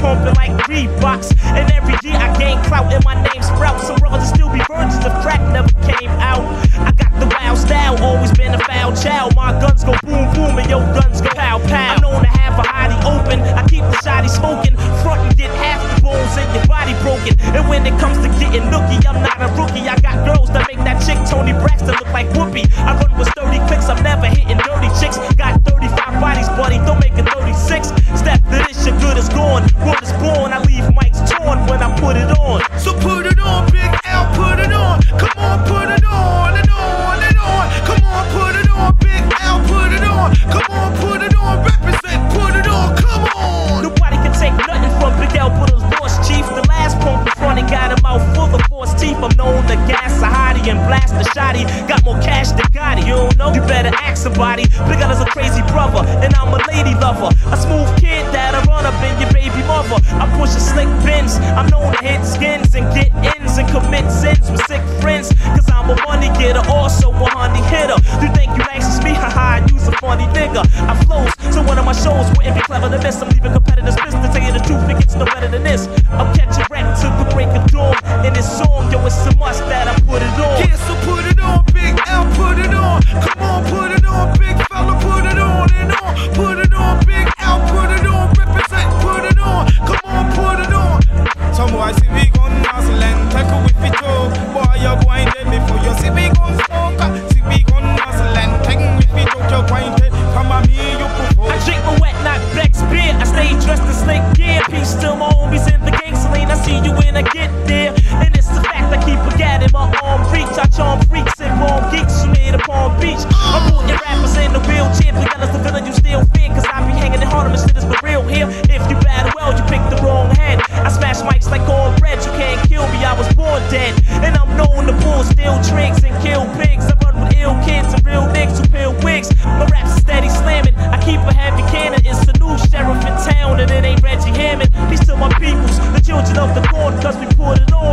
pumping like the Reeboks. And every year I gain clout and my name sprouts. Some brothers still be virgins if crack never. on. So put it on, Big L, put it on. Come on, put it on and on and on. Come on, put it on, Big L, put it on. Come on, put it on, represent, put it on, come on. Nobody can take nothing from Big L Buddha's boss chief. The last punk was running, got him out full of force teeth. I'm known to gas a hottie and blast the shotty. Got more cash than Gotti, you don't know? You better ask somebody. Big L is a crazy brother, and I'm a lady lover. A smooth kid that I'm nigga. I flows, so one of my shows wouldn't be clever the best I'm leaving still more. poured it on.